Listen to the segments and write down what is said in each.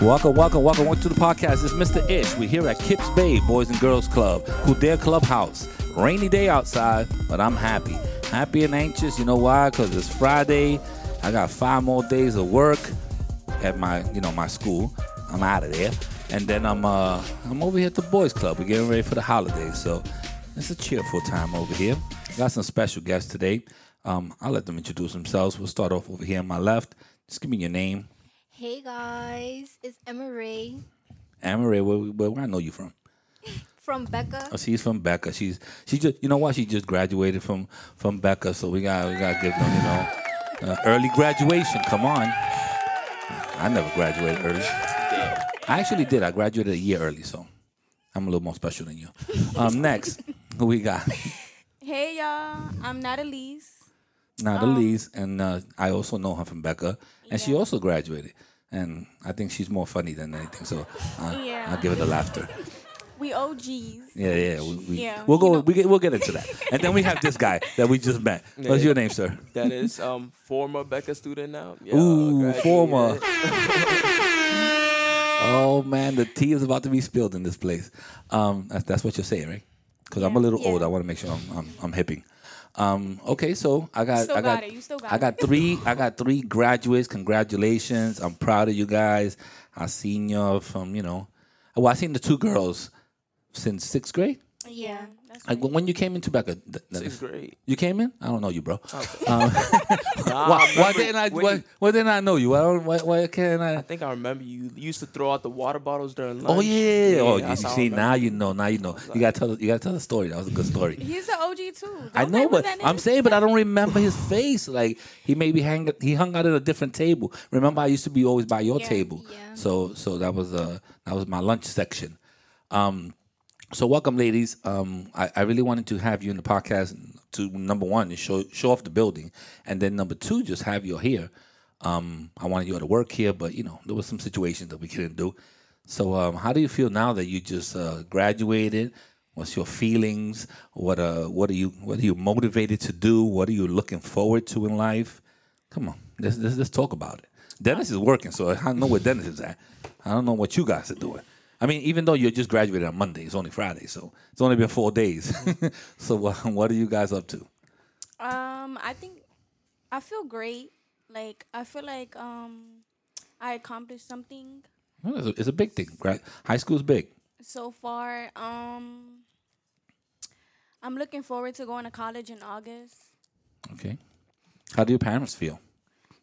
Welcome, welcome, welcome, to the podcast. It's Mr. Ish. We're here at Kips Bay Boys and Girls Club, Kildare Clubhouse. Rainy day outside, but I'm happy. Happy and anxious. You know why? Because it's Friday. I got five more days of work at my, you know, my school. I'm out of there, and then I'm, uh, I'm over here at the Boys Club. We're getting ready for the holidays, so it's a cheerful time over here. Got some special guests today. Um, I'll let them introduce themselves. We'll start off over here on my left. Just give me your name. Hey guys, it's Emma Ray Amaray, where, where, where I know you from? from Becca. Oh, she's from Becca. She's she just you know what? She just graduated from from Becca, so we got we got to give them you know uh, early graduation. Come on, I never graduated early. I actually did. I graduated a year early, so I'm a little more special than you. Um, next, who we got? Hey y'all, I'm Natalie's. Natalie's, and uh, I also know her from Becca, and she also graduated. And I think she's more funny than anything, so uh, Yeah. I'll give it the laughter. We OGs. Yeah, yeah. We, we, Yeah, we'll go. you know. We get, we'll get into that. And then we have this guy that we just met. What's Yeah. your name, sir? That is um former Becca student now. Yeah, Ooh, graduated. former. Oh man, the tea is about to be spilled in this place. Um, that's, that's what you're saying, right? Because I'm a little Yeah. old. I want to make sure I'm, I'm, I'm hipping. Um, okay, so I got, I got, got it. You still got I got three, I got three graduates. Congratulations! I'm proud of you guys. I seen you from, you know, well, I seen the two girls since sixth grade. Yeah. That's Like when you came into Becca, th- th- Sixth grade. you came in. I don't know you, bro. Okay. Um, Nah, why, I why remember didn't I? when Why, you- why didn't I know you? Why, don't- why, why can't I? I think I remember you used to throw out the water bottles during lunch. Oh yeah! oh, you that's how I see remember now you. you know. Now you know. You gotta tell. You gotta tell the story. That was a good story. He's the OG too. Don't I play know, with but that I'm nigga. saying, but I don't remember his face. Like he maybe hang. He hung out at a different table. Remember, I used to be always by your Yeah, table. yeah. So, so that was uh that was my lunch section. Um, so welcome, ladies. Um, I, I really wanted to have you in the podcast to number one to show show off the building, and then number two, just have you here. Um, I wanted you to work here, but you know there was some situations that we couldn't do. So, um, how do you feel now that you just uh, graduated? What's your feelings? What uh, what are you what are you motivated to do? What are you looking forward to in life? Come on, let's let's, let's talk about it. Dennis is working, so I know where Dennis is at. I don't know what you guys are doing. I mean, even though you just graduated on Monday, it's only Friday, so it's only been four days. so, what what are you guys up to? Um, I think I feel great. Like I feel like um, I accomplished something Well, it's, a, it's a big thing. Grad, high school's big. so far. Um, I'm looking forward to going to college in August. Okay. How do your parents feel?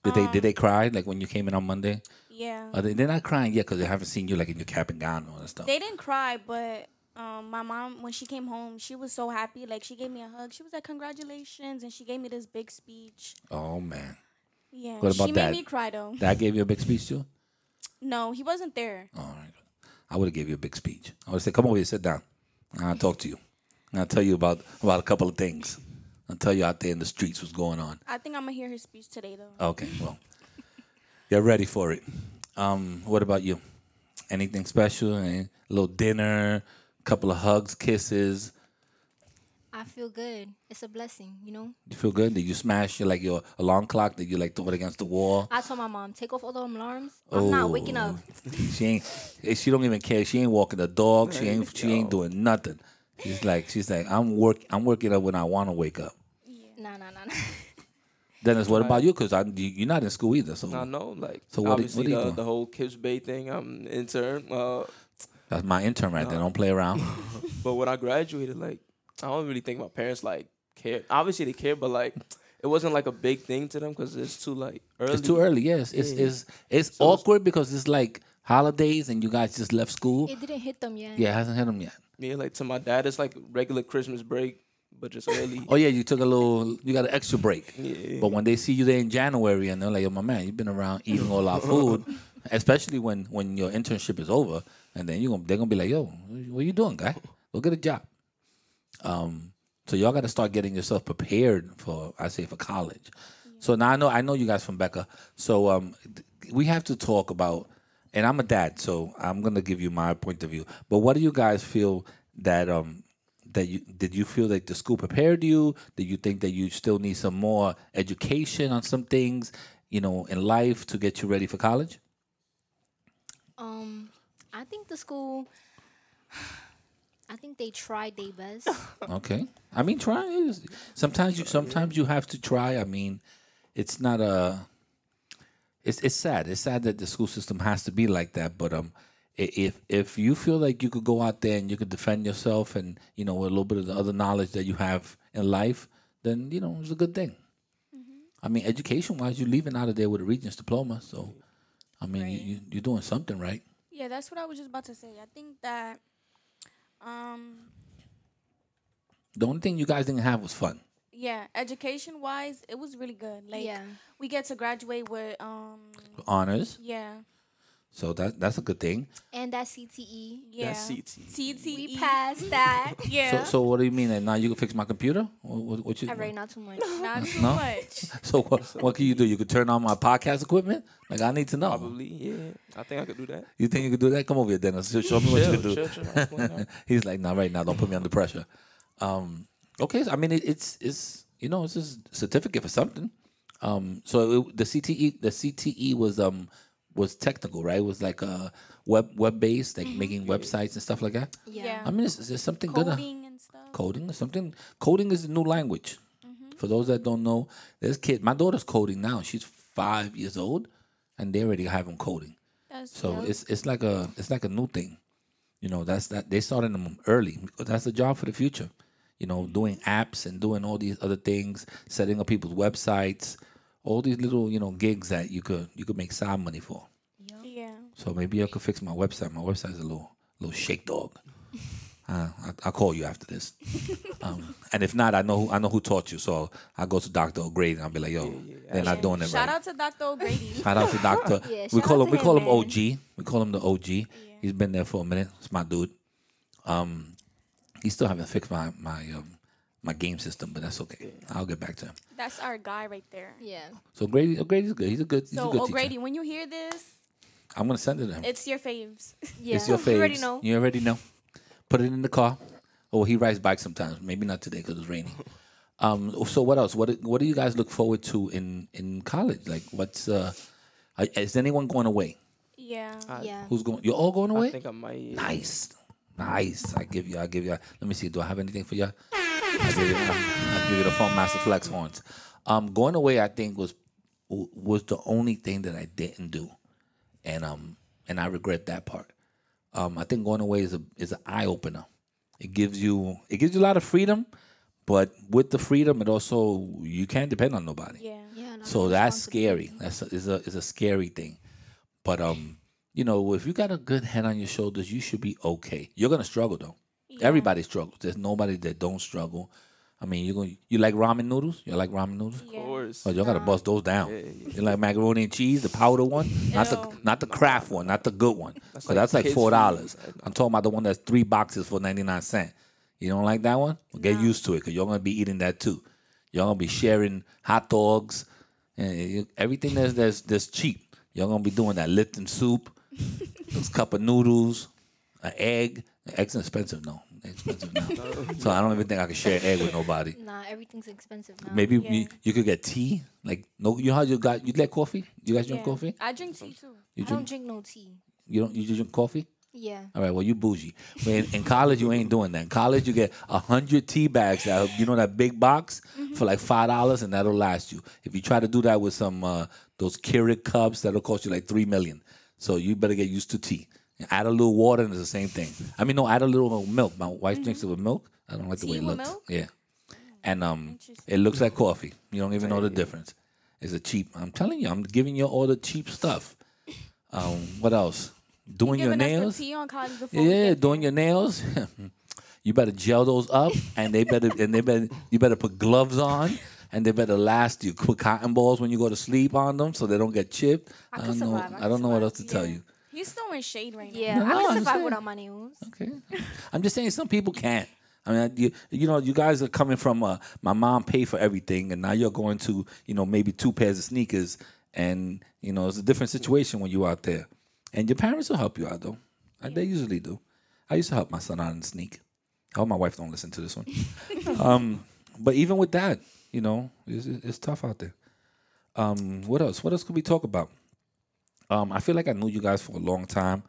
Did they did they cry like when you came in on Monday? Yeah. Are they, they're not crying yet because they haven't seen you like in your cap and gown and all that stuff. They didn't cry, but um, my mom when she came home, she was so happy. Like she gave me a hug. She was like, "Congratulations!" and she gave me this big speech. oh man, Yeah, What about she Dad? made me cry though. Dad gave you a big speech too. No, he wasn't there. All right. I would have gave you a big speech. I would have said, "Come over here, sit down. I'll talk to you. And I'll tell you about about a couple of things. I'll tell you out there in the streets what's going on." I think I'm gonna hear his speech today though. Okay, well, get ready for it. Um, what about you? Anything special? A little dinner, a couple of hugs, kisses. I feel good. It's a blessing, you know. You feel good? Did you smash your like your alarm clock? Did you like throw it against the wall? I told my mom, take off all the alarms. I'm not waking up. She ain't. eh, She don't even care. She ain't walking the dog. She ain't. She ain't doing nothing. She's like. She's like. I'm work. I'm working up when I want to wake up. Nah, nah, nah, nah. Dennis, what about you? Because you, you're not in school either. So I know, like So what are- obviously what are you the, doing? the whole Kips Bay thing. I'm intern. Uh, that's my intern right there. Don't play around. but when I graduated, like I don't really think my parents like care. Obviously they care, but like it wasn't like a big thing to them because it's too like early. It's too early. Yes, it's Yeah. it's it's So it's- awkward because it's like holidays and you guys just left school. It didn't hit them yet. Yeah, it hasn't hit them yet. Yeah, like to my dad, it's like regular Christmas break, but just early. Oh yeah, you took a little. You got an extra break. Yeah. But when they see you there in January and they're like, "Yo, my man, you've been around eating all our food," especially when when your internship is over, and then you gonna they're gonna be like, "Yo, what you doing, guy? Go get a job." Um, so y'all got to start getting yourself prepared for, I say, for college. So now I know I know you guys from Becca. So um, th- we have to talk about, and I'm a dad, so I'm gonna give you my point of view. But what do you guys feel that um that you did you feel like the school prepared you? Did you think that you still need some more education on some things, you know, in life to get you ready for college? Um, I think the school. I think they tried their best. Okay. I mean, try is sometimes you sometimes you have to try. I mean, it's not a. It's it's sad. It's sad that the school system has to be like that. But um, if if you feel like you could go out there and you could defend yourself and you know with a little bit of the other knowledge that you have in life, then you know it's a good thing. I mean, education wise, you're leaving out of there with a Regents diploma. So, I mean, you, you you're doing something right. Yeah, that's what I was just about to say. I think that um The only thing you guys didn't have was fun. yeah, education wise, it was really good. Like yeah. we get to graduate with um Honors. yeah. So that that's a good thing. And that CTE. Yeah. That's CT. CTE. We passed that. Yeah. So, so what do you mean that now you can fix my computer? What, what, what you, All right, not too much. Not too No? much. So what, what can you do? You could turn on my podcast equipment? Like I need to know. Probably, yeah. I think I could do that. You think you could do that? Come over here, Dennis. Show, show me what you Chill, can do. chill, chill. What's going on? He's like, no, right now, don't put me under pressure. Um, okay, so, I mean, it, it's it's you know, it's just a certificate for something. Um, so it, the CTE the CTE was um was technical, right? It was like uh web web based, like making websites and stuff like that. Yeah. Yeah. I mean, is there something good. uh, Coding and stuff. coding is something coding is a new language for those that don't know this kid my daughter's coding now she's five years old and they already have them coding That's so yeah. it's it's like a it's like a new thing you know that's that they started them early that's a job for the future you know doing apps and doing all these other things setting up people's websites all these little you know gigs that you could you could make side money for yeah. so maybe I could fix my website. My website's a little little shake dog. Uh, I, I'll call you after this. Um, and if not, I know who, I know who taught you. So I go to Doctor O'Grady and I'll be like, "Yo, they're not doing it Shout right." out to Dr. O'Grady. Shout out to Doctor. Yeah, we shout call out him we to call him, him man. OG. We call him the OG. He's been there for a minute. It's my dude. Um, he still haven't fixed my my um, my game system, but that's okay. I'll get back to him. That's our guy right there. Yeah. So Grady, O'Grady's good. He's a good. He's a So good O'Grady, teacher. when you hear this, I'm gonna send it to him. it's your faves. Yeah. It's your faves. You already know. You already know. Put it in the car. Oh, he rides bikes sometimes. Maybe not today because it's raining. Um. So what else? What What do you guys look forward to in in college? Like, what's uh? Is anyone going away? Yeah. I, Yeah. Who's going? You're all going away. I think I might. Nice, nice. I give you. I give you. Let me see. Do I have anything for you? I give you. I give you the Funkmaster Flex horns. Um, going away. I think was was the only thing that I didn't do, and um, and I regret that part. Um, I think going away is a is an eye opener. It gives you it gives you a lot of freedom, but with the freedom, it also you can't depend on nobody. Yeah. Yeah. no, So that's scary. That's a, is a is a scary thing. But um, you know, if you got a good head on your shoulders, you should be okay. You're gonna struggle though. Everybody struggles. There's nobody that don't struggle. I mean, you going you like ramen noodles? You like ramen noodles? Of course. Oh, you gotta bust those down. Yeah, yeah. You like macaroni and cheese, the powder one, not the not the Kraft one, not the good one, because like that's like four dollars. I'm talking about the one that's three boxes for ninety nine cent. You don't like that one? Well, get used to it, cause you're gonna be eating that too. You're gonna be sharing hot dogs and everything that's that's that's cheap. You're gonna be doing that Lipton soup, those cup of noodles, an egg. Eggs expensive, no, expensive now. so I don't even think I can share an egg with nobody. Nah, everything's expensive now. Maybe Yeah. you, you could get tea. Like no, you know how you got you like coffee? You guys drink Yeah. coffee? I drink tea too. You I don't drink? drink no tea. You don't? You just drink coffee? Yeah. All right. Well, you bougie. In, in college, you ain't doing that. In college, you get a hundred tea bags. That you know that big box for like five dollars, and that'll last you. If you try to do that with some uh, those Keurig cups, that'll cost you like three million. So you better get used to tea. Add a little water, and it's the same thing. I mean, no, add a little milk. My wife drinks it with milk. I don't like the way it looks. milk? Yeah, and um, it looks like coffee. You don't even know the difference. It's a cheap. I'm telling you, I'm giving you all the cheap stuff. Um, what else? Doing your nails. tea on college before we Yeah, doing your nails. you better gel those up, and they better and they better you better put gloves on, and they better last you. Put cotton balls when you go to sleep on them, so they don't get chipped. I I, don't know. I I, don't know what else to tell Yeah. you. He's throwing shade right now. Yeah. No, I I'm can survive saying- without my nails. Okay, I'm just saying some people can't. I mean, you, you know, you guys are coming from uh, my mom paid for everything, and now you're going to, you know, maybe two pairs of sneakers, and you know, it's a different situation when you're out there, and your parents will help you out though. Uh, They usually do. I used to help my son out and sneak. I hope my wife don't listen to this one. um, but even with that, you know, it's, it's tough out there. Um, what else? What else could we talk about? Um, I feel like I knew you guys for a long time.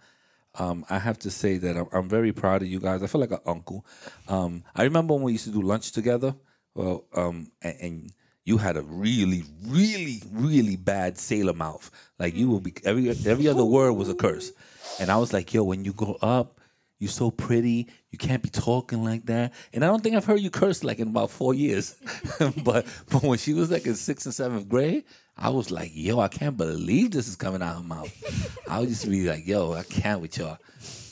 Um, I have to say that I'm, I'm very proud of you guys. I feel like an uncle. Um, I remember when we used to do lunch together. Well, um, and, and you had a really, really, really bad sailor mouth. Like you would be every every other word was a curse. And I was like, yo, when you grow up, you're so pretty. You can't be talking like that. And I don't think I've heard you curse like in about four years. but but when she was like in sixth and seventh grade, I was like, yo, I can't believe this is coming out of her mouth. I would just be like, yo, I can't with y'all.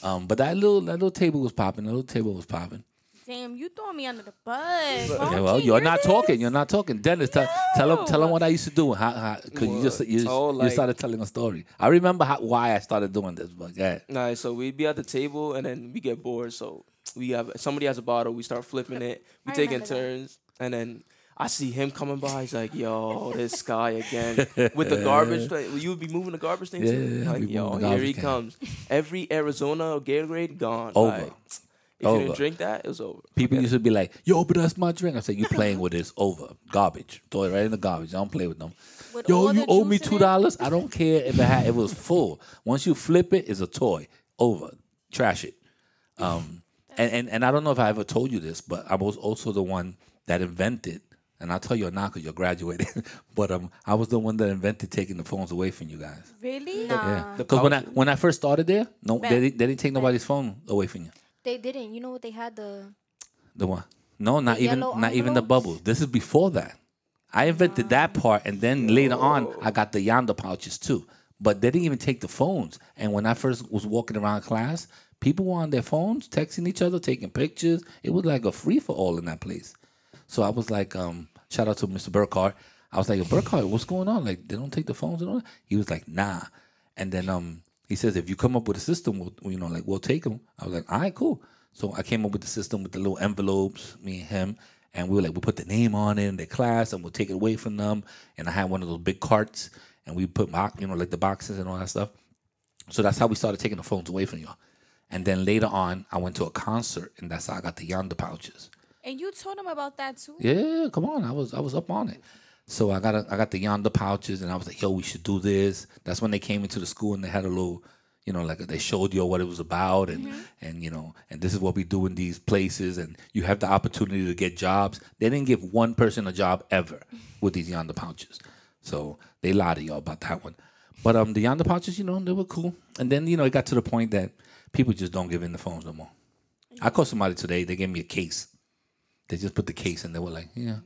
Um, but that little that little table was popping. That little table was popping. Damn, you throwing me under the bus. Yeah, well, you're not talking. You're not talking. Dennis, tell, tell him tell him what I used to do. How, how, Cause you just you, Oh, you like- started telling a story. I remember how, why I started doing this, but yeah. Nah, so we'd be at the table and then we get bored. So we have somebody has a bottle, we start flipping it, we I taking remember that. turns, and then I see him coming by. He's like, "Yo, this guy again with the garbage." thing. You would be moving the garbage thing Yeah, too. yeah, I'll like, be yo, moving the here garbage he can. comes. Every Arizona or Gatorade gone. Over. Like, if you didn't drink that, it was over. People Forget used to be like, "Yo, but that's my drink." I said, "You playing with this? Over garbage. Throw it right in the garbage. I don't play with them." With Yo, you the owe me two dollars. I don't care if it had it was full. Once you flip it, it's a toy. Over. Trash it. Um, and, and and I don't know if I ever told you this, but I was also the one that invented. And I'll tell you now because you're graduating. but um, I was the one that invented taking the phones away from you guys. Really? Yeah, because when I when I first started there, no, they, they didn't take nobody's phone away from you. They didn't. You know what they had the The one? No, not even yellow not even the envelopes? bubbles. This is before that. I invented that part, and then later on, I got the Yondr pouches too. But they didn't even take the phones. And when I first was walking around class, people were on their phones, texting each other, taking pictures. It was like a free for all in that place. So I was like, um, shout out to Mr. Burkhardt. I was like, Burkhardt, what's going on? Like, they don't take the phones and all that? He was like, nah. And then um, he says, if you come up with a system, we'll, you know, like, we'll take them. I was like, all right, cool. So I came up with the system with the little envelopes, me and him. And we were like, we put the name on it in their class and we'll take it away from them. And I had one of those big carts and we put, you know, like the boxes and all that stuff. So that's how we started taking the phones away from y'all. And then later on, I went to a concert and that's how I got the Yondr pouches. And you told him about that too? Yeah, come on. I was I was up on it. So I got a, I got the Yondr pouches and I was like, yo, we should do this. That's when they came into the school and they had a little, you know, like they showed you what it was about and and you know, and this is what we do in these places and you have the opportunity to get jobs. They didn't give one person a job ever with these Yondr pouches. So they lied to y'all about that one. But um the Yondr pouches, you know, they were cool. And then, you know, it got to the point that people just don't give in the phones no more. I called somebody today, they gave me a case. They just put the case and they were like, yeah.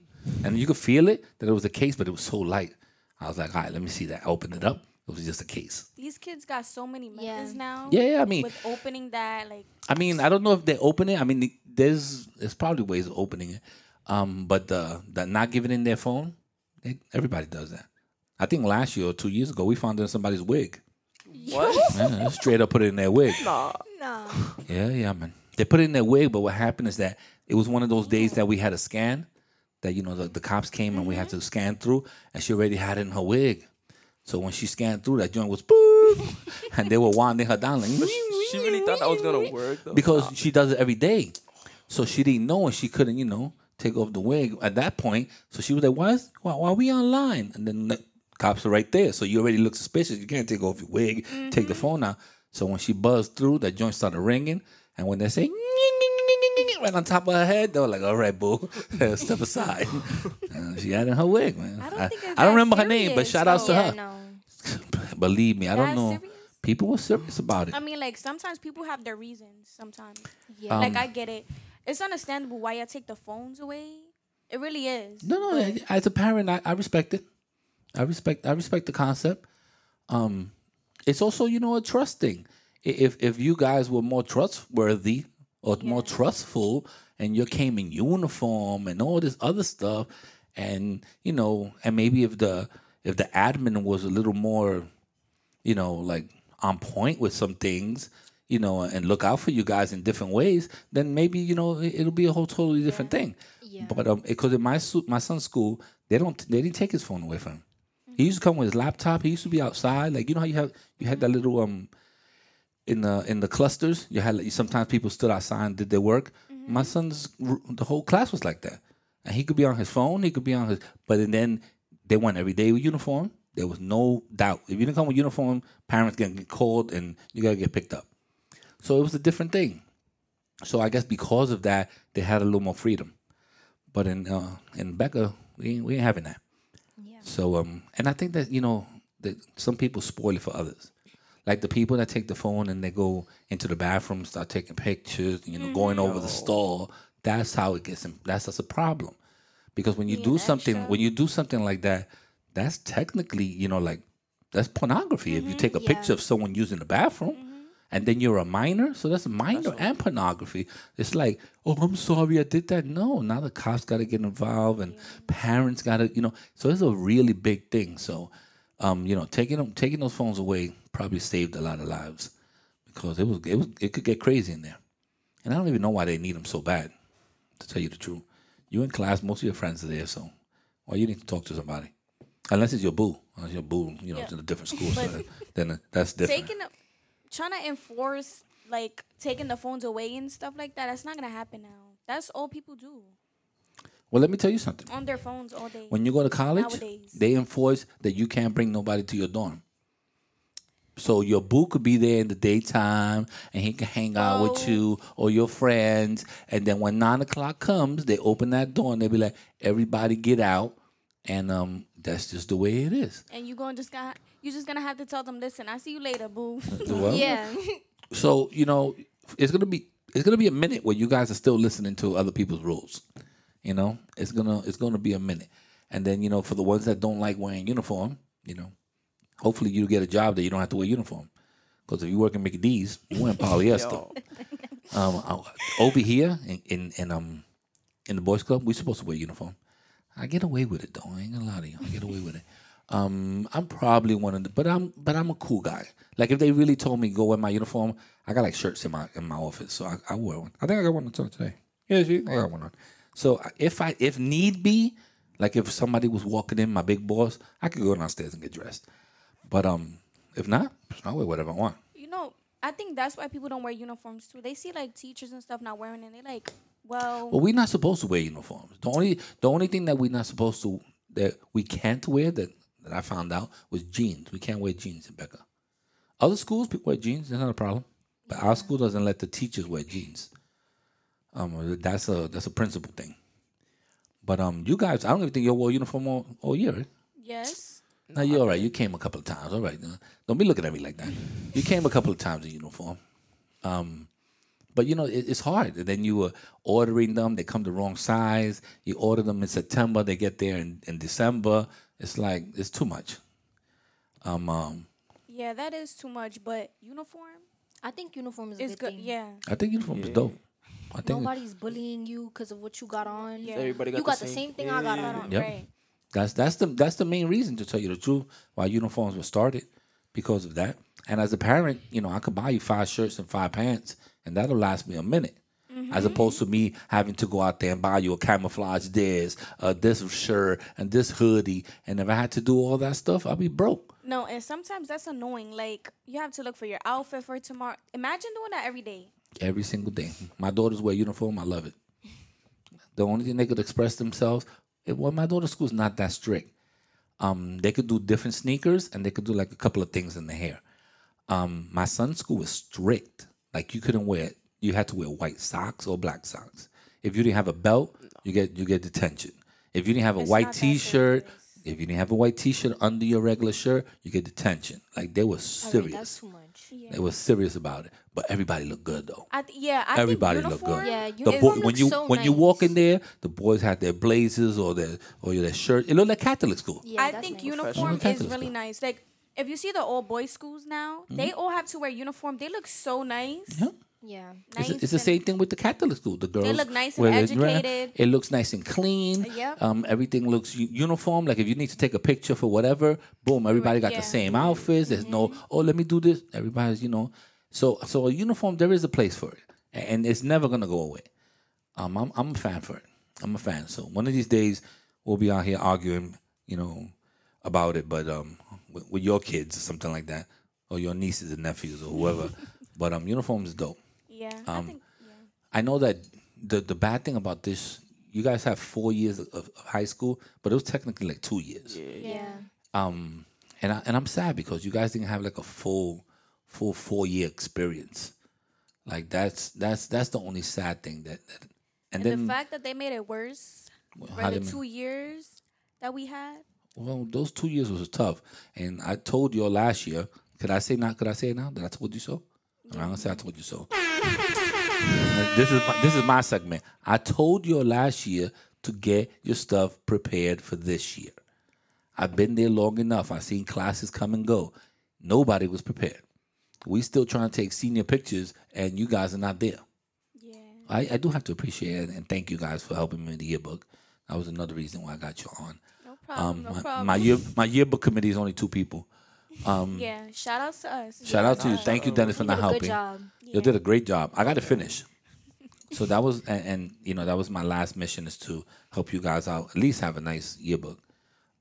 And you could feel it that it was a case, but it was so light. I was like, all right, let me see that. I opened it up. It was just a case. These kids got so many Yeah. methods now. Yeah, yeah, I mean, With opening that, like, I mean, I don't know if they open it. I mean, there's there's probably ways of opening it. Um, but the the not giving in their phone, they, everybody does that. I think last year or two years ago, we found it in somebody's wig. What? Yeah, straight up put it in their wig. nah. no. Yeah, yeah, man. They put it in their wig, but what happened is that it was one of those days that we had a scan, that you know the, the cops came and we had to scan through, and she already had it in her wig. So when she scanned through, that joint was boop, and they were winding her down like She really thought that was gonna work though. because she does it every day. So she didn't know, and she couldn't, you know, take off the wig at that point. So she was like, "Why? Is, why, why are we online?" And then the cops are right there, so you already look suspicious. You can't take off your wig, take the phone out. So when she buzzed through, that joint started ringing, and when they say right on top of her head, they were like, "All right, boo, step aside." Uh, she had in her wig, man. I don't think it's I don't that remember her name, but shout outs to. Yeah, her. no. Believe me, I don't That know. serious? People were serious about it. I mean, like, sometimes people have their reasons. Sometimes. Yeah. like, Um, I get it. It's understandable why you take the phones away. It really is. No, no. But- As a parent, I, I respect it. I respect. I respect the concept. Um, it's also, you know, a trust thing. If if you guys were more trustworthy or more trustful, and you came in uniform and all this other stuff, and you know, and maybe if the if the admin was a little more, you know, like on point with some things, you know, and look out for you guys in different ways, then maybe you know it- it'll be a whole totally different thing. Yeah. But um, because in my my son's school, they don't they didn't take his phone away from him. He used to come with his laptop. He used to be outside, like you know how you have you had that little um in the in the clusters. You had sometimes people stood outside and did their work. My son's the whole class was like that, and he could be on his phone. He could be on his, but and then they went every day with uniform. There was no doubt if you didn't come with uniform, parents gonna get called and you gotta get picked up. So it was a different thing. So I guess because of that, they had a little more freedom. But in uh, in Becca, we ain't, we ain't having that. Yeah. So um, and I think that you know that some people spoil it for others, like the people that take the phone and they go into the bathroom, start taking pictures, you know, going over the stall. That's how it gets. In, that's that's a problem, because when you do something, extra. when you do something like that, that's technically you know like that's pornography. If you take a Yeah. picture of someone using the bathroom. And then you're a minor, so that's minor and pornography. It's like, oh, I'm sorry, I did that. No, now the cops got to get involved, and parents got to, you know. So it's a really big thing. So, um, you know, taking them, taking those phones away probably saved a lot of lives because it was, it was, it could get crazy in there. And I don't even know why they need them so bad. To tell you the truth, you in class, most of your friends are there, so why you need to talk to somebody? Unless it's your boo, unless your boo, you know, it's in a different school, so that, then that's different. Taking, trying to enforce like taking the phones away and stuff like that. That's not gonna happen now. That's all people do well, let me tell you something. on their phones all day. When you go to college, Nowadays. they enforce that you can't bring nobody to your dorm. So your boo could be there in the daytime and he can hang out with Oh. you or your friends. And then when nine o'clock comes, they open that door and they be like, everybody get out. And um, that's just the way it is. and you going just got you just gonna have to tell them, listen, I see you later, boo. Well, Yeah. So, you know, it's gonna be it's gonna be a minute where you guys are still listening to other people's rules. You know? It's gonna it's gonna be a minute. And then, you know, for the ones that don't like wearing uniform, you know, hopefully you get a job that you don't have to wear uniform. Because if you work in Mickey D's, you wearing polyester. Um, uh, over here in, in in um in the boys club, we're supposed to wear uniform. I get away with it though. I ain't gonna lie to you. I get away with it. Um, I'm probably one of the, but I'm but I'm a cool guy. Like if they really told me go wear my uniform, I got like shirts in my in my office, so I, I wear one. I think I got one on today. Yeah, see, I got one on. So if I if need be, like if somebody was walking in, my big boss, I could go downstairs and get dressed. But um, if not, I wear whatever I want. you know, I think that's why people don't wear uniforms too. They see like teachers and stuff not wearing it. They like, well, Well, we're not supposed to wear uniforms. The only the only thing that we're not supposed to that we can't wear that, that I found out was jeans. We can't wear jeans in Becca. Other schools people wear jeans, it's not a problem. But our school doesn't let the teachers wear jeans. Um, that's a that's a principal thing. But um, you guys, I don't even think you wore uniform all, all year. Yes. No, you're all right. You came a couple of times. All right. Don't be looking at me like that. You came a couple of times in uniform. Um, but you know, it, it's hard. And then you were ordering them. They come the wrong size. You order them in September. They get there in, in December. It's like, it's too much. Um, um, Yeah, that is too much. But uniform I think uniform is a is good, good. thing. Yeah. I think uniform is Yeah. dope. I think Nobody's bullying you because of what you got on. Yeah. everybody got You the got the same thing I got yeah. on. Yep. Right. That's that's the that's the main reason to tell you the truth why uniforms were started because of that. And as a parent, you know, I could buy you five shirts and five pants, and that'll last me a minute. As opposed to me having to go out there and buy you a camouflage this, uh, this shirt, and this hoodie, and if I had to do all that stuff, I'd be broke. No, and sometimes that's annoying. Like you have to look for your outfit for tomorrow. Imagine doing that every day. Every single day. My daughters wear uniform. I love it. The only thing they could express themselves, well, my daughter's school's not that strict. Um, they could do different sneakers and they could do like a couple of things in the hair. Um, my son's school was strict. Like you couldn't wear, you had to wear white socks or black socks. If you didn't have a belt, you get you get detention. If you didn't have a It's white T-shirt, if you didn't have a white T-shirt under your regular shirt, you get detention. Like they were I mean, serious. that's too much. They were serious about it. But everybody looked good though. I th- yeah, I Everybody think look uniform. good. Yeah, The uniform boy, looks when you so when you walk in there, the boys had their blazers or their or their shirt. It looked like Catholic school. Yeah, I think nice. uniform is Catholic really school. nice. Like if you see the all boys schools now, they Mm-hmm. all have to wear uniform. They look so nice. Yeah. Yeah. It's, Nice it's the same thing with the Catholic school. The girls they look nice and wear their dress. educated. It looks nice and clean. Yep. Um, everything looks u- uniform. Like if you need to take a picture for whatever, boom, everybody got yeah. the same outfits. There's no, oh, let me do this. Everybody's, you know. So so a uniform, there is a place for it, and it's never gonna go away. Um, I'm I'm a fan for it. I'm a fan. So one of these days we'll be out here arguing, you know, about it, but um, with, with your kids or something like that, or your nieces and nephews or whoever. but um, uniform is dope. Yeah, I Um, think. Yeah. I know that the the bad thing about this, you guys have four years of, of high school, but it was technically like two years. Yeah. Um, and I, and I'm sad because you guys didn't have like a full full four year experience. Like that's that's that's the only sad thing that. that and, And, then the fact that they made it worse for the two years that we had. Well, those two years was tough, and I told you last year. Could I say not? Could I say it now that I told you so? I'm gonna say I told you so. this is my, this is my segment. I told you last year to get your stuff prepared for this year. I've been there long enough. I've seen classes come and go. Nobody was prepared. We still trying to take senior pictures, and you guys are not there. Yeah. I, I do have to appreciate it and thank you guys for helping me with the yearbook. That was another reason why I got you on. No problem. Um, no my, problem. my year my yearbook committee is only two people. yeah. Shout outs to us. Shout out to you. Thank you, Dennis, for not a good helping. job. You did a great job. I got to finish. So that was and, and you know that was my last mission is to help you guys out. At least have a nice yearbook.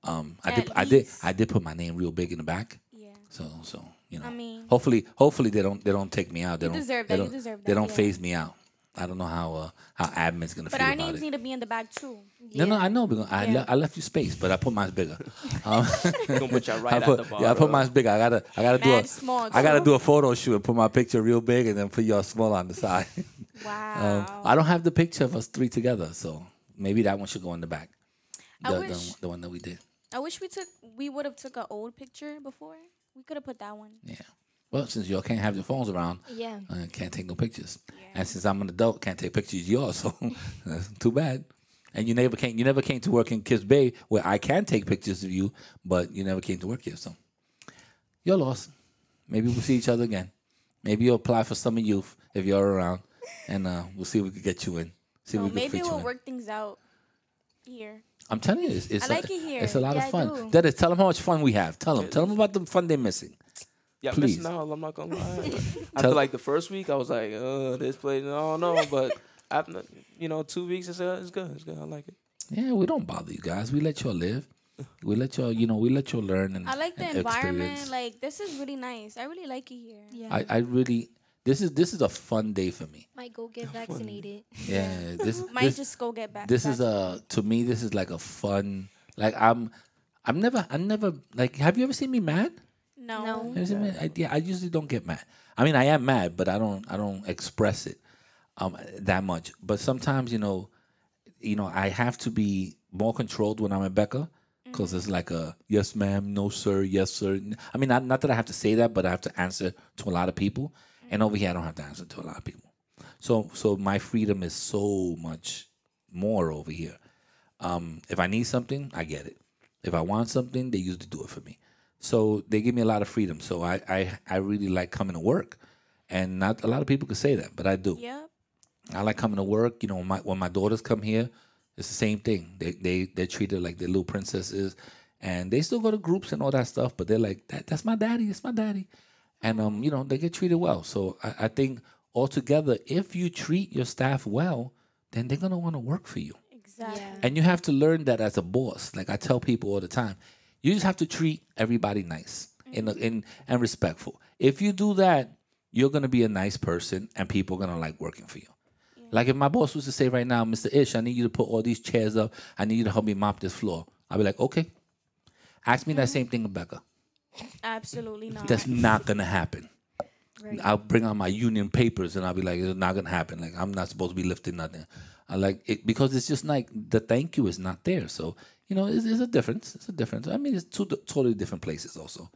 Um, I did At I did. I did put my name real big in the back. Yeah. So so you know. I mean- hopefully hopefully they don't they don't take me out. They You don't deserve they that. You don't, deserve They don't yeah. phase me out. I don't know how uh, how admin's gonna feel. about it. But feel our names need to be in the back too. No, no, I know because I, Yeah. le- I left you space, but I put mine bigger. Um, Gonna put you right I at put, the bottom. yeah, I put mine bigger. I gotta, I gotta do a, small, I gotta too. do a photo shoot and put my picture real big and then put y'all small on the side. Wow. um, I don't have the picture of us three together, so maybe that one should go in the back. I The, wish- the, the one that we did. I wish we took we would have took an old picture before. We could have put that one. Yeah. Well, since y'all can't have your phones around, Yeah. uh, can't take no pictures. Yeah. And since I'm an adult, can't take pictures of yours, so that's too bad. And you never came. You never came to work in Kips Bay, where I can take pictures of you, but you never came to work here. So you're lost. Maybe we'll see each other again. Maybe you'll apply for summer youth if you're around, and uh, we'll see if we can get you in. See if we can maybe fit you we'll in. work things out here. I'm telling you, it's, it's I like a, it here. It's a lot Yeah, of fun. do. Dennis, tell them how much fun we have. Tell them. Tell them about the fun they're missing. Yeah, Please. missing out. I'm not gonna lie. Tell- after like the first week, I was like, "Uh, this place, I don't know." But after you know, two weeks, it's, uh, it's good. It's good. I like it. Yeah, we don't bother you guys. We let y'all live. We let y'all, you know, we let y'all learn and I like the and environment. experience. Like this is really nice. I really like it here. Yeah. I, I really this is this is a fun day for me. Might go get vaccinated. Yeah, this Might this, just go get back. this is a to me this is like a fun like I'm I'm never I never like have you ever seen me mad? no. No. Have you seen me? I, yeah, I usually don't get mad. I mean, I am mad, but I don't I don't express it um that much. But sometimes, you know, you know, I have to be more controlled when I'm at Becca because it's like a yes, ma'am, no, sir, yes, sir. I mean, not, not that I have to say that, but I have to answer to a lot of people. And over here, I don't have to answer to a lot of people. So, so my freedom is so much more over here. Um, if I need something, I get it. If I want something, they usually do it for me. So they give me a lot of freedom. So I, I, I really like coming to work. And not a lot of people could say that, but I do. Yep. I like coming to work. You know, when my when my daughters come here, it's the same thing. They they they're treated like they're little princesses, and they still go to groups and all that stuff. But they're like, that, that's my daddy. That's my daddy, and um, you know, they get treated well. So I, I think altogether, if you treat your staff well, then they're gonna want to work for you. Exactly. Yeah. And you have to learn that as a boss. Like I tell people all the time, you just have to treat everybody nice and and and respectful. If you do that, you're gonna be a nice person, and people are gonna like working for you. Like if my boss was to say right now, Mr. Ish, I need you to put all these chairs up. I need you to help me mop this floor. I'll be like, okay. Ask me that same thing, Rebecca. Absolutely not. That's not gonna happen. Right. I'll bring out my union papers and I'll be like, it's not gonna happen. Like I'm not supposed to be lifting nothing. I like it because it's just like the thank you is not there. So you know, it's, it's a difference. It's a difference. I mean, it's two totally different places. Also,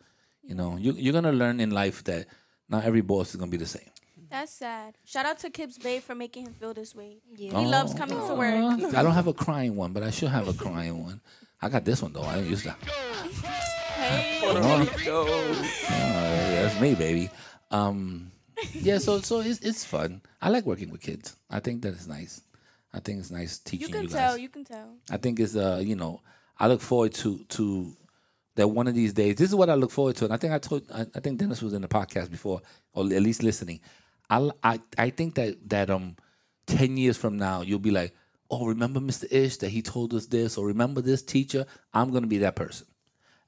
you know, you, you're gonna learn in life that not every boss is gonna be the same. That's sad. Shout out to Kips Bay for making him feel this way. Yeah. He loves coming to work. I don't have a crying one, but I should have a crying one. I got this one though. I didn't use that. Hey. Yo, Oh, that's me, baby. Um, yeah, so so it's it's fun. I like working with kids. I think that is nice. I think it's nice teaching You teaching can you, guys. tell. You can tell. I think it's uh you know I look forward to to that one of these days. This is what I look forward to, and I think I told I, I think Dennis was in the podcast before, or at least listening. I I I think that that um ten years from now you'll be like, oh, remember Mr. Ish that he told us this, or remember this teacher. I'm gonna be that person.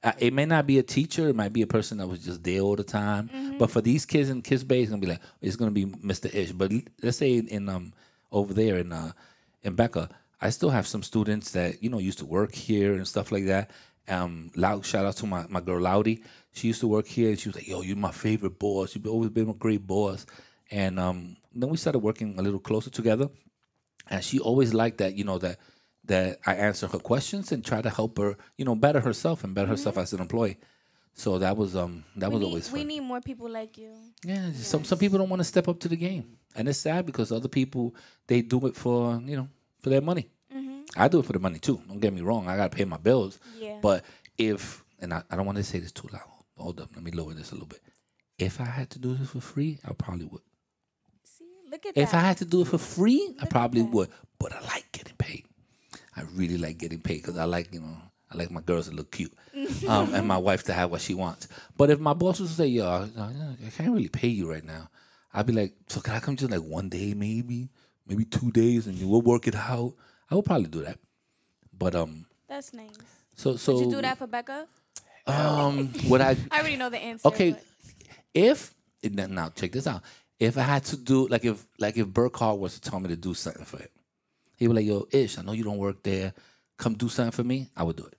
Uh, it may not be a teacher. It might be a person that was just there all the time. But for these kids in Kips Bay, it's gonna be like it's gonna be Mr. Ish. But let's say in, in um over there in uh in Becca, I still have some students that you know used to work here and stuff like that. Um, loud shout out to my my girl Loudy. She used to work here. and She was like, "Yo, you're my favorite boss. You've always been a great boss." and um, then we started working a little closer together. And she always liked that, you know, that that I answer her questions and try to help her, you know, better herself and better herself as an employee. So that was um that we, was need, always fun. we need more people like you. Yeah, some some people don't want to step up to the game, and it's sad because other people they do it for you know for their money. I do it for the money too. Don't get me wrong. I gotta pay my bills. Yeah. But if and I, I don't want to say this too loud. Hold up, let me lower this a little bit. If I had to do this for free, I probably would. See, look at If that. I had to do it for free, I probably would. But I like getting paid. I really like getting paid because I like, you know, I like my girls to look cute, um, and my wife to have what she wants. But if my boss was to say, "Yo, I, I can't really pay you right now," I'd be like, "So can I come just like one day, maybe, maybe two days, and we'll work it out?" I would probably do that. But um, That's nice. so so Did you do that for Becca? Um, would I? I already know the answer. Okay, but- if now now check this out. If I had to do like if like if Burkhardt was to tell me to do something for him, he would like, "Yo, Ish, I know you don't work there. Come do something for me." I would do it.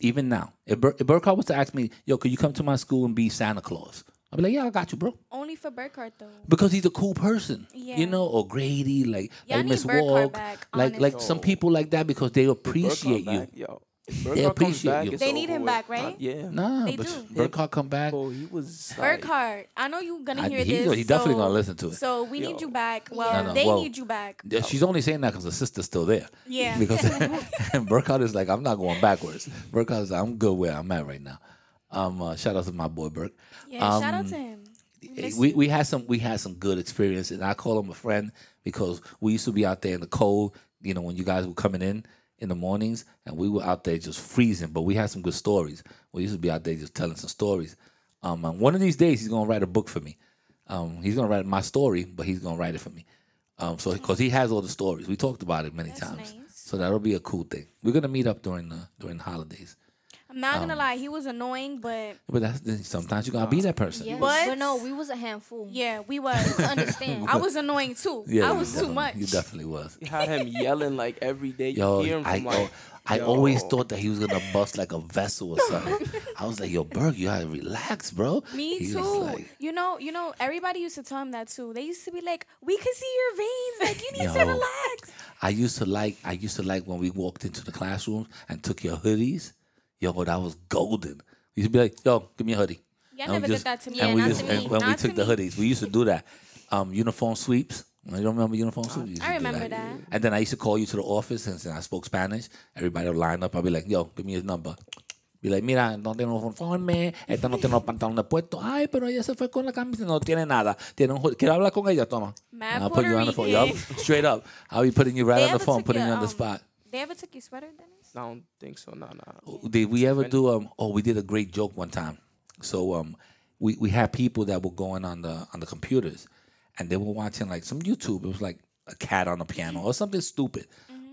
Even now, if, Bur- if Burkhardt was to ask me, "Yo, could you come to my school and be Santa Claus?" I'd be like, "Yeah, I got you, bro." Only for Burkhardt though. Because he's a cool person, Yeah. you know, or Grady, like Y'all like need Miss Burkhardt Walk, back, like like some people like that because they appreciate you. back, Yo, if They appreciate you. They need him with. back, Uh, right? yeah. Nah, They but do. Burkhardt come back. Oh, he was like, Burkhardt, I know you're gonna I- hear he- this. he definitely so- gonna listen to it. So we Yo. need you back. Well, No, no, they well- need you back. Yeah, she's only saying that because her sister's still there. Yeah. Because Burkhardt is like, I'm not going backwards. Burkhardt is like, I'm good where I'm at right now. Um, uh, shout out to my boy Burke. Yeah, shout out Um, to him. We, we had some we had some good experience, and I call him a friend because we used to be out there in the cold. You know, when you guys were coming in in the mornings, and we were out there just freezing. But we had some good stories. We used to be out there just telling some stories. Um, and one of these days, he's gonna write a book for me. Um, he's gonna write my story, but he's gonna write it for me. Um, so because he has all the stories, we talked about it many That's times. nice. So that'll be a cool thing. We're gonna meet up during the during the holidays. I'm not um, gonna lie, he was annoying, but But that's sometimes you gotta be that person. Yes. But- But no, we was a handful. yeah, we was. Understand. I was annoying too. Yeah, I was too much. You definitely was. You had him yelling like every day. You Yo, hear him I from like, I always yo. thought that he was gonna bust like a vessel or something. I was like, yo, Berg, you gotta relax, bro. Me He too. like, you know, you know, everybody used to tell him that too. They used to be like, "We can see your veins. Like you need to relax." I used to like I used to like when we walked into the classroom and took your hoodies. Yo, that was golden. We used to be like, yo, give me a hoodie. And we never did that to me. And Yeah, we not just to and me. when we took to the me. hoodies, we used to do that. Um, uniform sweeps. You don't remember uniform used I remember that. And then I used to call you to the office and since I spoke Spanish. Everybody would line up. I'd be like, yo, give me his number. Be like, mira, no tiene uniforme, esta no tiene los pantalones puestos. Ay, pero ella se fue con la camisa, no tiene nada. Tiene un. Quiero hablar con ella, toma. Mad And I'll put you on the phone. Straight up. I'll be putting you right They on the phone, putting your, you on the um, spot. They ever took your sweater, Dennis? I don't think so. No, no. Did we ever do um? Oh, we did a great joke one time. So um, we we had people that were going on the on the computers, and they were watching like some YouTube. It was like a cat on a piano or something stupid.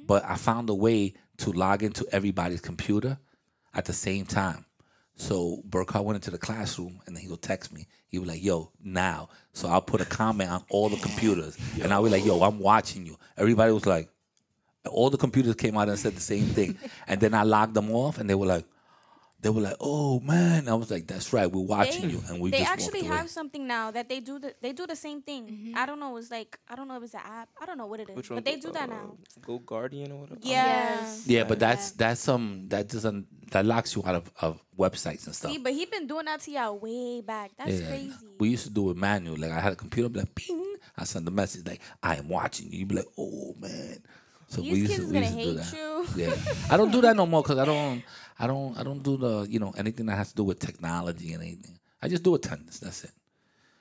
But I found a way to log into everybody's computer at the same time. So Burkhardt went into the classroom and then he would text me. He was like, "Yo, now." So I'll put a comment on all the computers, and I'll be like, "Yo, I'm watching you." Everybody was like, all the computers came out and said the same thing. and then I logged them off and they were like, they were like, oh man. I was like, that's right, we're watching They, you. And we they just actually walked away. have something now that they do. The, they do the same thing. Mm-hmm. I don't know. It's like I don't know if it's an app. I don't know what it is, Which one? but they do that Uh, now. GoGuardian or whatever. Yeah. Yes. Yeah, but that's that's some that doesn't that locks you out of, of websites and stuff. See, but he been doing that to y'all way back. That's Yeah, crazy. We used to do it manual. Like I had a computer, I'd be like, ping. I send a message like, I am watching you. You'd be like, oh man. So These we used kids to, we gonna to do hate that. you. Yeah, I don't do that no more because I don't, I don't, I don't do the, you know, anything that has to do with technology and anything. I just do attendance. That's it.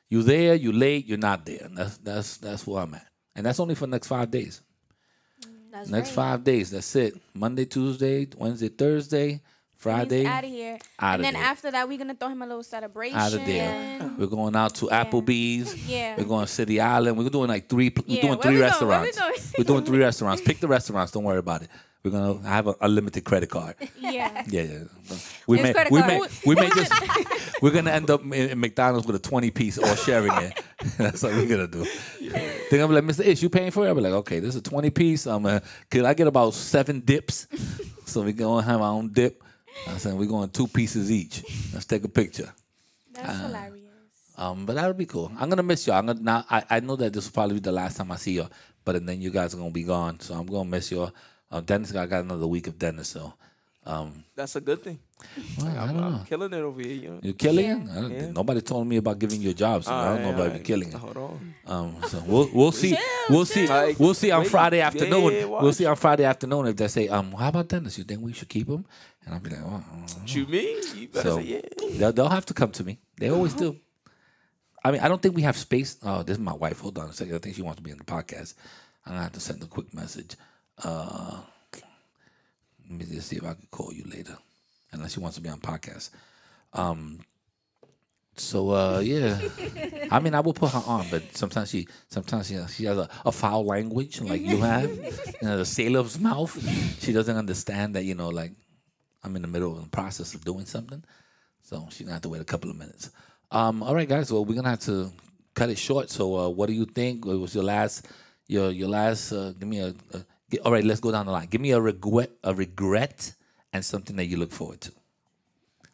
You there, you late, you're not there. That's that's that's where I'm at, and that's only for the next five days. Mm, that's Next right. five days. That's it. Monday, Tuesday, Wednesday, Thursday, Friday. out of here. And then there. after that, we're gonna throw him a little celebration. Out of there. We're going out to Applebee's. Yeah. We're going to City Island. We're doing like three. We're Yeah, doing where three we going? Restaurants. going? We're doing three restaurants. Pick the restaurants. Don't worry about it. We're gonna have a limited credit card. Yeah. Yeah, yeah. We Here's may, we card. may, we may just. We're gonna end up in, in McDonald's with a twenty piece or sharing it. That's what we're gonna do. Then I'm like, Mr. Ish, you paying for it? I'm like, okay, this is a twenty piece. I'm uh, could I get about seven dips? so we're gonna have our own dip. I said we're going two pieces each. Let's take a picture. That's hilarious. Um, but that'll be cool. I'm gonna miss y'all. I'm gonna now. I, I know that this will probably be the last time I see y'all, but then you guys are gonna be gone, so I'm gonna miss y'all. Uh, Dennis, I got another week of Dennis, so um, That's a good thing. well, I I'm, don't I'm know. killing it over here. You know. You're killing Yeah. it. I don't- Yeah. Nobody told me about giving you a job, so I don't know Alright, about alright. you killing it. Hold on. Um, so we'll we'll see. we'll see. Like, we'll see on wait, Friday yeah, afternoon. yeah, we'll watch. see on Friday afternoon if they say, um, how about Dennis? You think we should keep him? And I'll be like, oh, I don't know." You mean? You better So say yeah. they'll, they'll have to come to me. They always do. I mean, I don't think we have space. Oh, this is my wife. Hold on a second. I think she wants to be in the podcast. I'm gonna have to send a quick message. Uh, let me just see if I can call you later, unless she wants to be on podcast. Um. So uh, yeah, I mean, I will put her on, but sometimes she, sometimes she, she has a, a foul language like you have, you know, the sailor's mouth. She doesn't understand that you know, like I'm in the middle of the process of doing something. So she's gonna have to wait a couple of minutes. Um, all right, guys. Well, we're gonna have to cut it short. So, uh, what do you think? What was your last? Your your last? Uh, give me a. a all right, let's go down the line. Give me a regret, a regret, and something that you look forward to.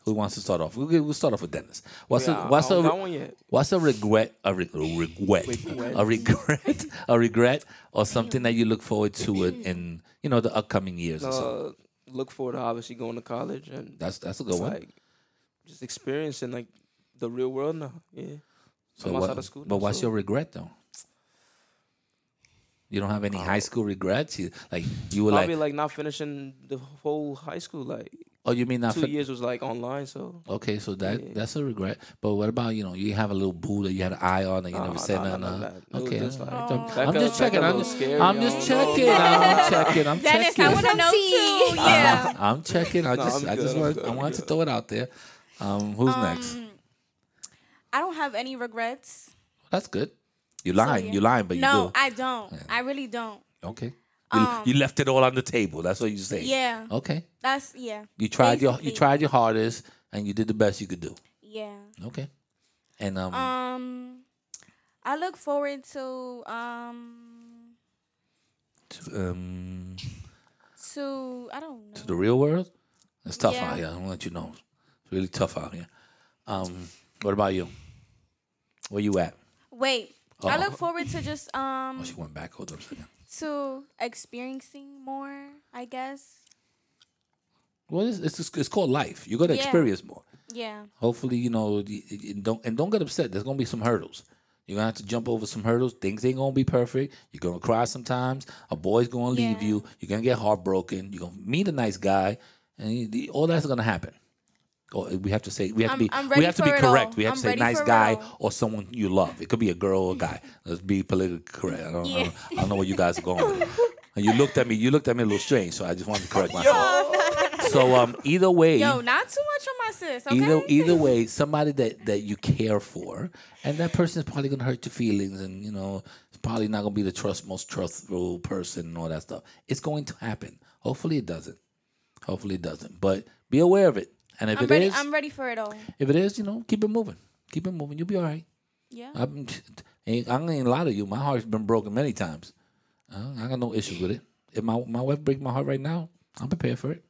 Who wants to start off? We'll, we'll start off with Dennis. What's Yeah, a what's a don't got one yet. what's a regret? A, re- regret, a regret, a regret, or something that you look forward to in, in you know the upcoming years or something. Uh, look forward to obviously going to college and That's that's a good one. like just experiencing like the real world now. Yeah. So I'm what, outside of school but what's so- your regret though? You don't have any high school regrets. You, like you were Probably like, like not finishing the whole high school. Like oh, you mean not? two Fin- years was like online, so okay, so that Yeah. that's a regret. But what about you know you have a little boo that you had an eye on and you Nah, never said nah, nothing? nah, nah, nah. Okay, just I'm- like- I'm, That I'm just checking. got a I'm just, scary, I'm just checking. I'm checking. I'm Dennis, checking. I want to know too. Yeah. I'm checking. I just, I'm I just good, I'm want, I wanted to throw it out there. Um, who's next? I don't have any regrets. That's good. You lying. yeah. You lying, but no, you do. No, I don't. I really don't. Okay. You, Um, you left it all on the table. That's what you say. Yeah. Okay. That's yeah. You tried your you tried your hardest and you did the best you could do. Yeah. Okay. And um, Um, I look forward to um to, um to I don't know. to the real world, it's tough Yeah. out here. I'm gonna let you know. It's really tough out here. Um, what about you? Where you at? Wait, I Oh. look forward to just um Oh, she went back. Hold on a second. to experiencing more. I guess. Well, it's it's, it's called life. You're gonna Yeah. experience more. Yeah. Hopefully, you know, don't and don't get upset. There's gonna be some hurdles. You're gonna have to jump over some hurdles. Things ain't gonna be perfect. You're gonna cry sometimes. A boy's gonna leave Yeah. you. You're gonna get heartbroken. You're gonna meet a nice guy, and all that's gonna happen. Or we have to say we have I'm- to be we have to be correct. all. We have I'm to say nice guy or someone you love. It could be a girl or a guy. Let's be politically correct. I don't, I, don't, I don't know where you guys are going. And you looked at me. You looked at me a little strange. So I just wanted to correct myself. so um, either way, Yo, not too much on my sis. Okay. either either way, somebody that that you care for, and that person is probably gonna hurt your feelings, and you know, it's probably not gonna be the trust most trustful person and all that stuff. It's going to happen. Hopefully, it doesn't. Hopefully, it doesn't. But be aware of it. And if I'm it ready. is, I'm ready for it all. if it is, you know, keep it moving. Keep it moving. You'll be all right. Yeah. I'm, ain't, I ain't lie to you. My heart's been broken many times. Uh, I got no issues with it. If my my wife break my heart right now, I'm prepared for it.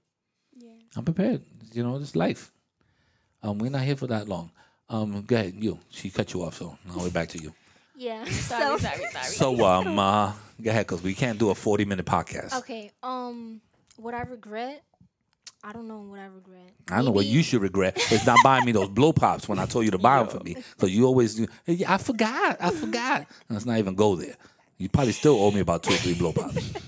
Yeah. I'm prepared. You know, it's life. Um, we're not here for that long. Um, go ahead, you. She cut you off, so now we're back to you. Yeah. Sorry, so sorry, sorry. So, um, uh, go ahead, cause we can't do a forty minute podcast. okay. Um, what I regret? I don't know what I regret. I know what you should regret is not buying me those blow pops when I told you to buy them for me. Cause you always do. "Hey, I forgot. I forgot. Let's not even go there. You probably still owe me about two or three blow pops.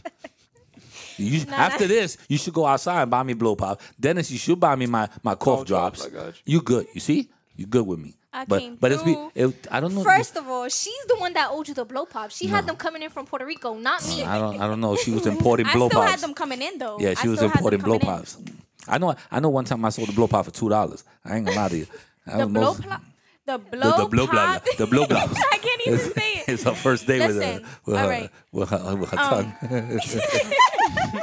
You, after this, you should go outside and buy me blow pop. Dennis, you should buy me my, my cough Cough drops. drops, I got you. You good? You see? You good with me? I but came but it's be. It, I don't know. First of all, she's the one that owed you the blow pop. She had them coming in from Puerto Rico, not me. I don't. I don't know. She was importing blow pops. I still had them coming in though. Yeah, I she was had them importing blow in. pops. I know. I know. One time I sold a blow pop for two dollars. I ain't gonna lie to you. I The blow know- pop. The the, blow the blow blah, pop. the blow blah. I can't even It's- say it. It's her first day with her, Listen, with her, right. with her, with her Um, tongue.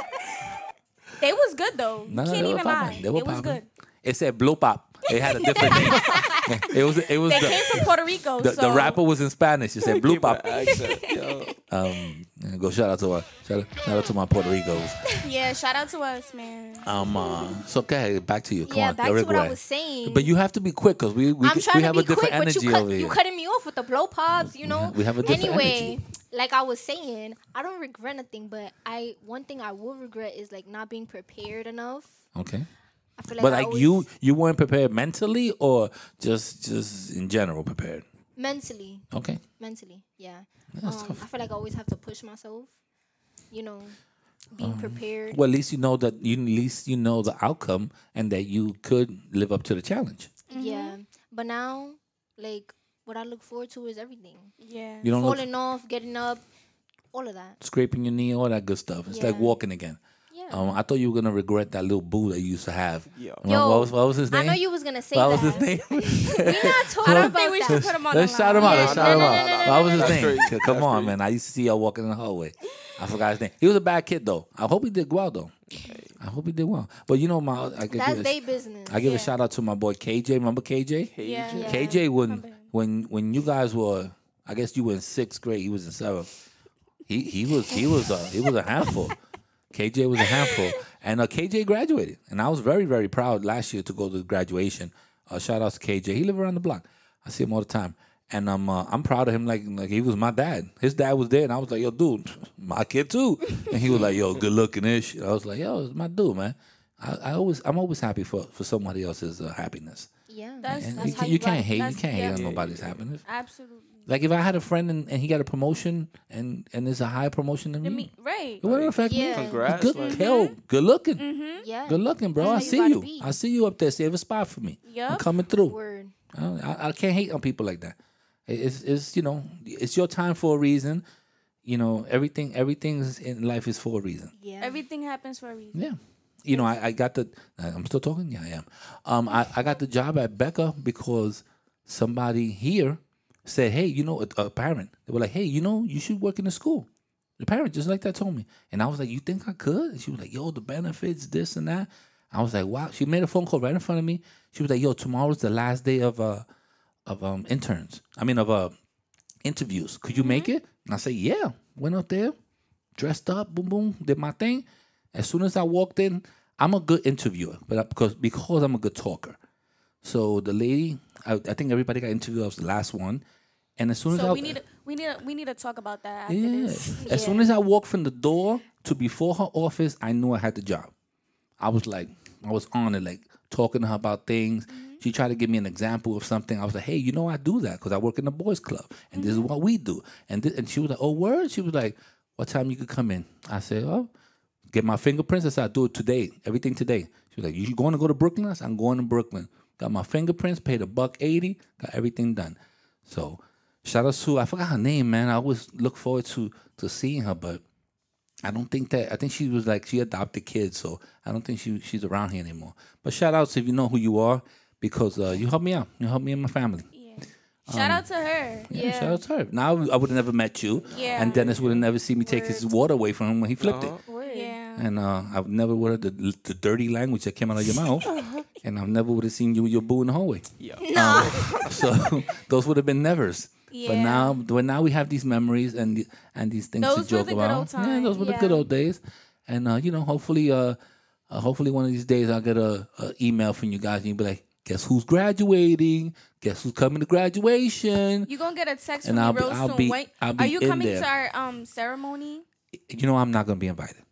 They was good though. No, no, Can't even lie. They were it was good. It said blow pop. It had a different name. it was. It was They the, came from Puerto Rico. the, so the rapper was in Spanish. It said blue pop. accent. Um, go shout out to our shout out, shout out to my Puerto Ricos. Yeah, shout out to us, man. Um, uh, so okay, back to you. Come yeah, on, back to what I was saying. But you have to be quick because we we, I'm get- trying we to have be a different quick, but energy you cut, over you here. cutting me off with the blow pops. You know. we have a different anyway, energy. like I was saying, I don't regret nothing, but I one thing I will regret is like not being prepared enough. Okay. I feel like But I like always- you, you weren't prepared mentally, or just just in general prepared. mentally, Okay. mentally, yeah. That's Um, tough. I feel like I always have to push myself. You know, being prepared. Well, at least you know that you at least you know the outcome and that you could live up to the challenge. Yeah, but now, like, what I look forward to is everything. Yeah. You don't look Falling off, getting up, all of that. scraping your knee, all that good stuff. It's like walking again. Yeah. Um, I thought you were gonna regret that little boo that you used to have. Yo. Yo, what was what was his name? I know you was gonna say that. What that. was his name? We're not talking I don't about think we that. should put him on Let's the shout him line. out. Yeah, Let's no, shout him no, out. What was his That's name? crazy. Come That's on, crazy. man. I used to see y'all walking in the hallway. I forgot his name. He was a bad kid though. I hope he did well though. I hope he did well. But you know, my I give That's a- their business. I give a Yeah. shout out to my boy KJ. Remember KJ? Yeah. KJ. KJ when when when you guys were, I guess you were in sixth grade. He was in seventh. He he was he was a he was a handful. KJ was a handful, and uh, KJ graduated, and I was very very proud last year to go to graduation. Uh, shout out to KJ. He live around the block. I see him all the time, and I'm uh, I'm proud of him. Like like he was my dad. His dad was there, and I was like, yo, dude, my kid too. And he was like, yo, good looking ish. I was like, yo, it's my dude, man. I, I always I'm always happy for for somebody else's uh, happiness. Yeah. That's, And that's you, how you you can't ride. hate. You can't hate on nobody's happiness. Absolutely. Like if I had a friend and, and he got a promotion and and it's a higher promotion than I me, right. it wouldn't affect Yeah. me. Congrats. Good, like- hell, good looking, yeah. good looking, bro. I how you see you. be. I see you up there. Save a spot for me. Yeah, I'm coming through. Word. I, I, I can't hate on people like that. It's it's you know it's your time for a reason. You know everything everything's in life is for a reason. Yeah. Everything happens for a reason. Yeah. You know, I, I got the. I'm still talking. Yeah, I am. Um, I, I got the job at Becca because somebody here said, "Hey, you know, a, a parent." They were like, "Hey, you know, you should work in the school." The parent just like that told me, and I was like, "You think I could?" And she was like, "Yo, the benefits, this and that." I was like, "Wow." She made a phone call right in front of me. She was like, "Yo, tomorrow's the last day of uh of um interns. I mean of uh interviews. Could you make it?" And I said, "Yeah." Went up there, dressed up, boom, boom, did my thing. As soon as I walked in, I'm a good interviewer, but I, because because I'm a good talker. So the lady, I, I think everybody got interviewed. I was the last one, and as soon as I we need we need we need to talk about that yeah, as soon as I walked from the door to before her office, I knew I had the job. I was like, I was on it, like talking to her about things. Mm-hmm. She tried to give me an example of something. I was like, hey, you know, I do that because I work in the boys' club, and this is mm-hmm. what we do. And thi- and she was like, oh, word. She was like, what time you could come in? I said, oh, get my fingerprints. I said, I'll do it today. Everything today. She was like, you going to go to Brooklyn? I said, I'm going to Brooklyn. Got my fingerprints, paid a buck eighty, got everything done. So shout out to I forgot her name, man. I always look forward to to seeing her, but I don't think that I think she was like she adopted kids, so I don't think she she's around here anymore. But shout outs if you know who you are because uh, you helped me out. You helped me and my family. Yeah. Shout out to her. Um, Yeah, Yeah. shout out to her. Now I would have never met you, Yeah. and Dennis would have never seen me take his water away from him when he flipped Uh-huh. it. Word. Yeah. And uh, I would never would have the, the dirty language that came out of your mouth, and I've never would have seen you with your boo in the hallway. Yeah. Um, so those would have been nevers. But now, but now we have these memories and and these things Those to joke about. Yeah, those were the good old days. And uh, you know, hopefully, uh, uh, hopefully one of these days I'll get a, a email from you guys and you'll be like, "Guess who's graduating? Guess who's coming to graduation?" You gonna get a text And from I'll me be- I'll be- I'll are you in coming there. to our um ceremony? You know, I'm not gonna be invited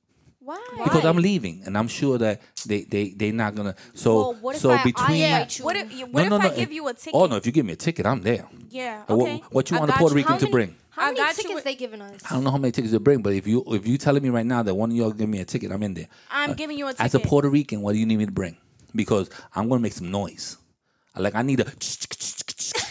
Why? because I'm leaving, and I'm sure that they they they're not gonna. So Well, what if so I- I between. invite you? What if, what if I give you a ticket? Oh no! If you give me a ticket, I'm there. Yeah. Uh, Okay. What, what you I want a Puerto you. Rican How to many- bring? How I many got you tickets with- they giving us? I don't know how many tickets to bring, but if you if you telling me right now that one of y'all give me a ticket, I'm in there. I'm giving you a ticket. As a Puerto Rican, what do you need me to bring? Because I'm gonna make some noise. Like I need a,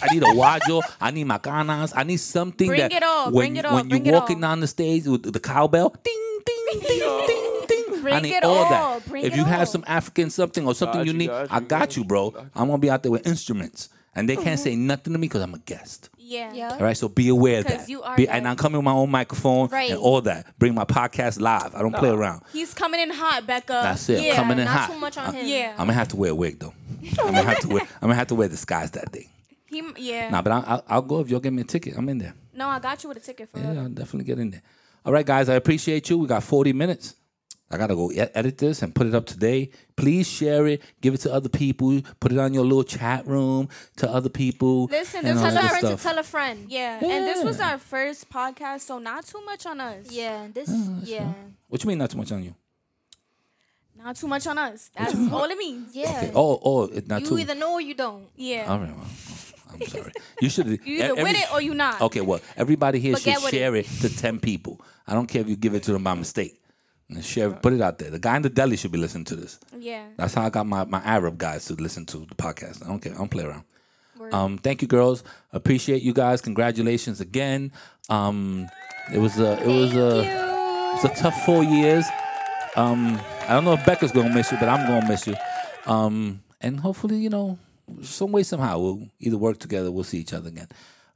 I need a wajo, I need macanas, I need something Bring that it all, when, bring it all, when you're it walking all. down the stage with the cowbell, ding ding ding ding ding. I need all all, that. bring if you all. have some African something or something Got you you, need, got I you, got got you, you, bro. got you. I'm gonna be out there with instruments, and they can't mm-hmm. say nothing to me because I'm a guest. Yeah. Yeah. All right, so be aware of 'Cause that. you are Be- and I'm coming with my own microphone Right. and all that. Bring my podcast live. I don't play around. He's coming in hot, Becca. That's it. I'm coming in Not hot. too much on him. Yeah. I'm gonna have to wear a wig though. I'm gonna have to wear. I'm gonna have to wear disguise that day. He, yeah. Nah, but I, I'll, I'll go if you'll give me a ticket. I'm in there. No, I got you with a ticket for Yeah, real. I'll definitely get in there. All right, guys, I appreciate you. We got 40 minutes. I gotta go e- edit this and put it up today. Please share it, give it to other people, put it on your little chat room to other people. Listen, this all was Tell a good friend to tell a friend. Yeah. and this was our first podcast, so not too much on us. Yeah, this. Oh, yeah, What you mean not too much on you? Not too much on us. That's all it means. yeah. Okay. Oh, oh, it's not you too. You either know or you don't. Yeah. All right, well, I'm sorry. You should. You either with it or you not. Okay, well, everybody here But should get with share it. to ten people. I don't care if you give it to them by mistake. And put it out there. The guy in the deli should be listening to this. Yeah. That's how I got my, my Arab guys to listen to the podcast. I don't care. I don't play around. Word. Um, thank you, girls. Appreciate you guys. Congratulations again. Um, it was a it was a it's a tough four years. Um, I don't know if Becca's gonna miss you, but I'm gonna miss you. Um, and hopefully, you know, some way somehow we'll either work together. We'll see each other again.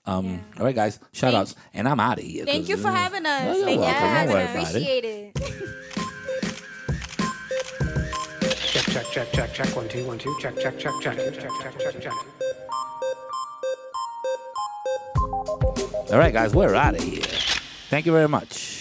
Um, All right, guys. Shout outs, and I'm out of here. Thank 'cause, you for uh, having us. you're Thank you welcome. for Don't having us. it. Appreciate it. Check, check, check, check, check. One, two, one, two. Check, check, check, check, check, check, check, check. All right, guys, we're out of here. Thank you very much.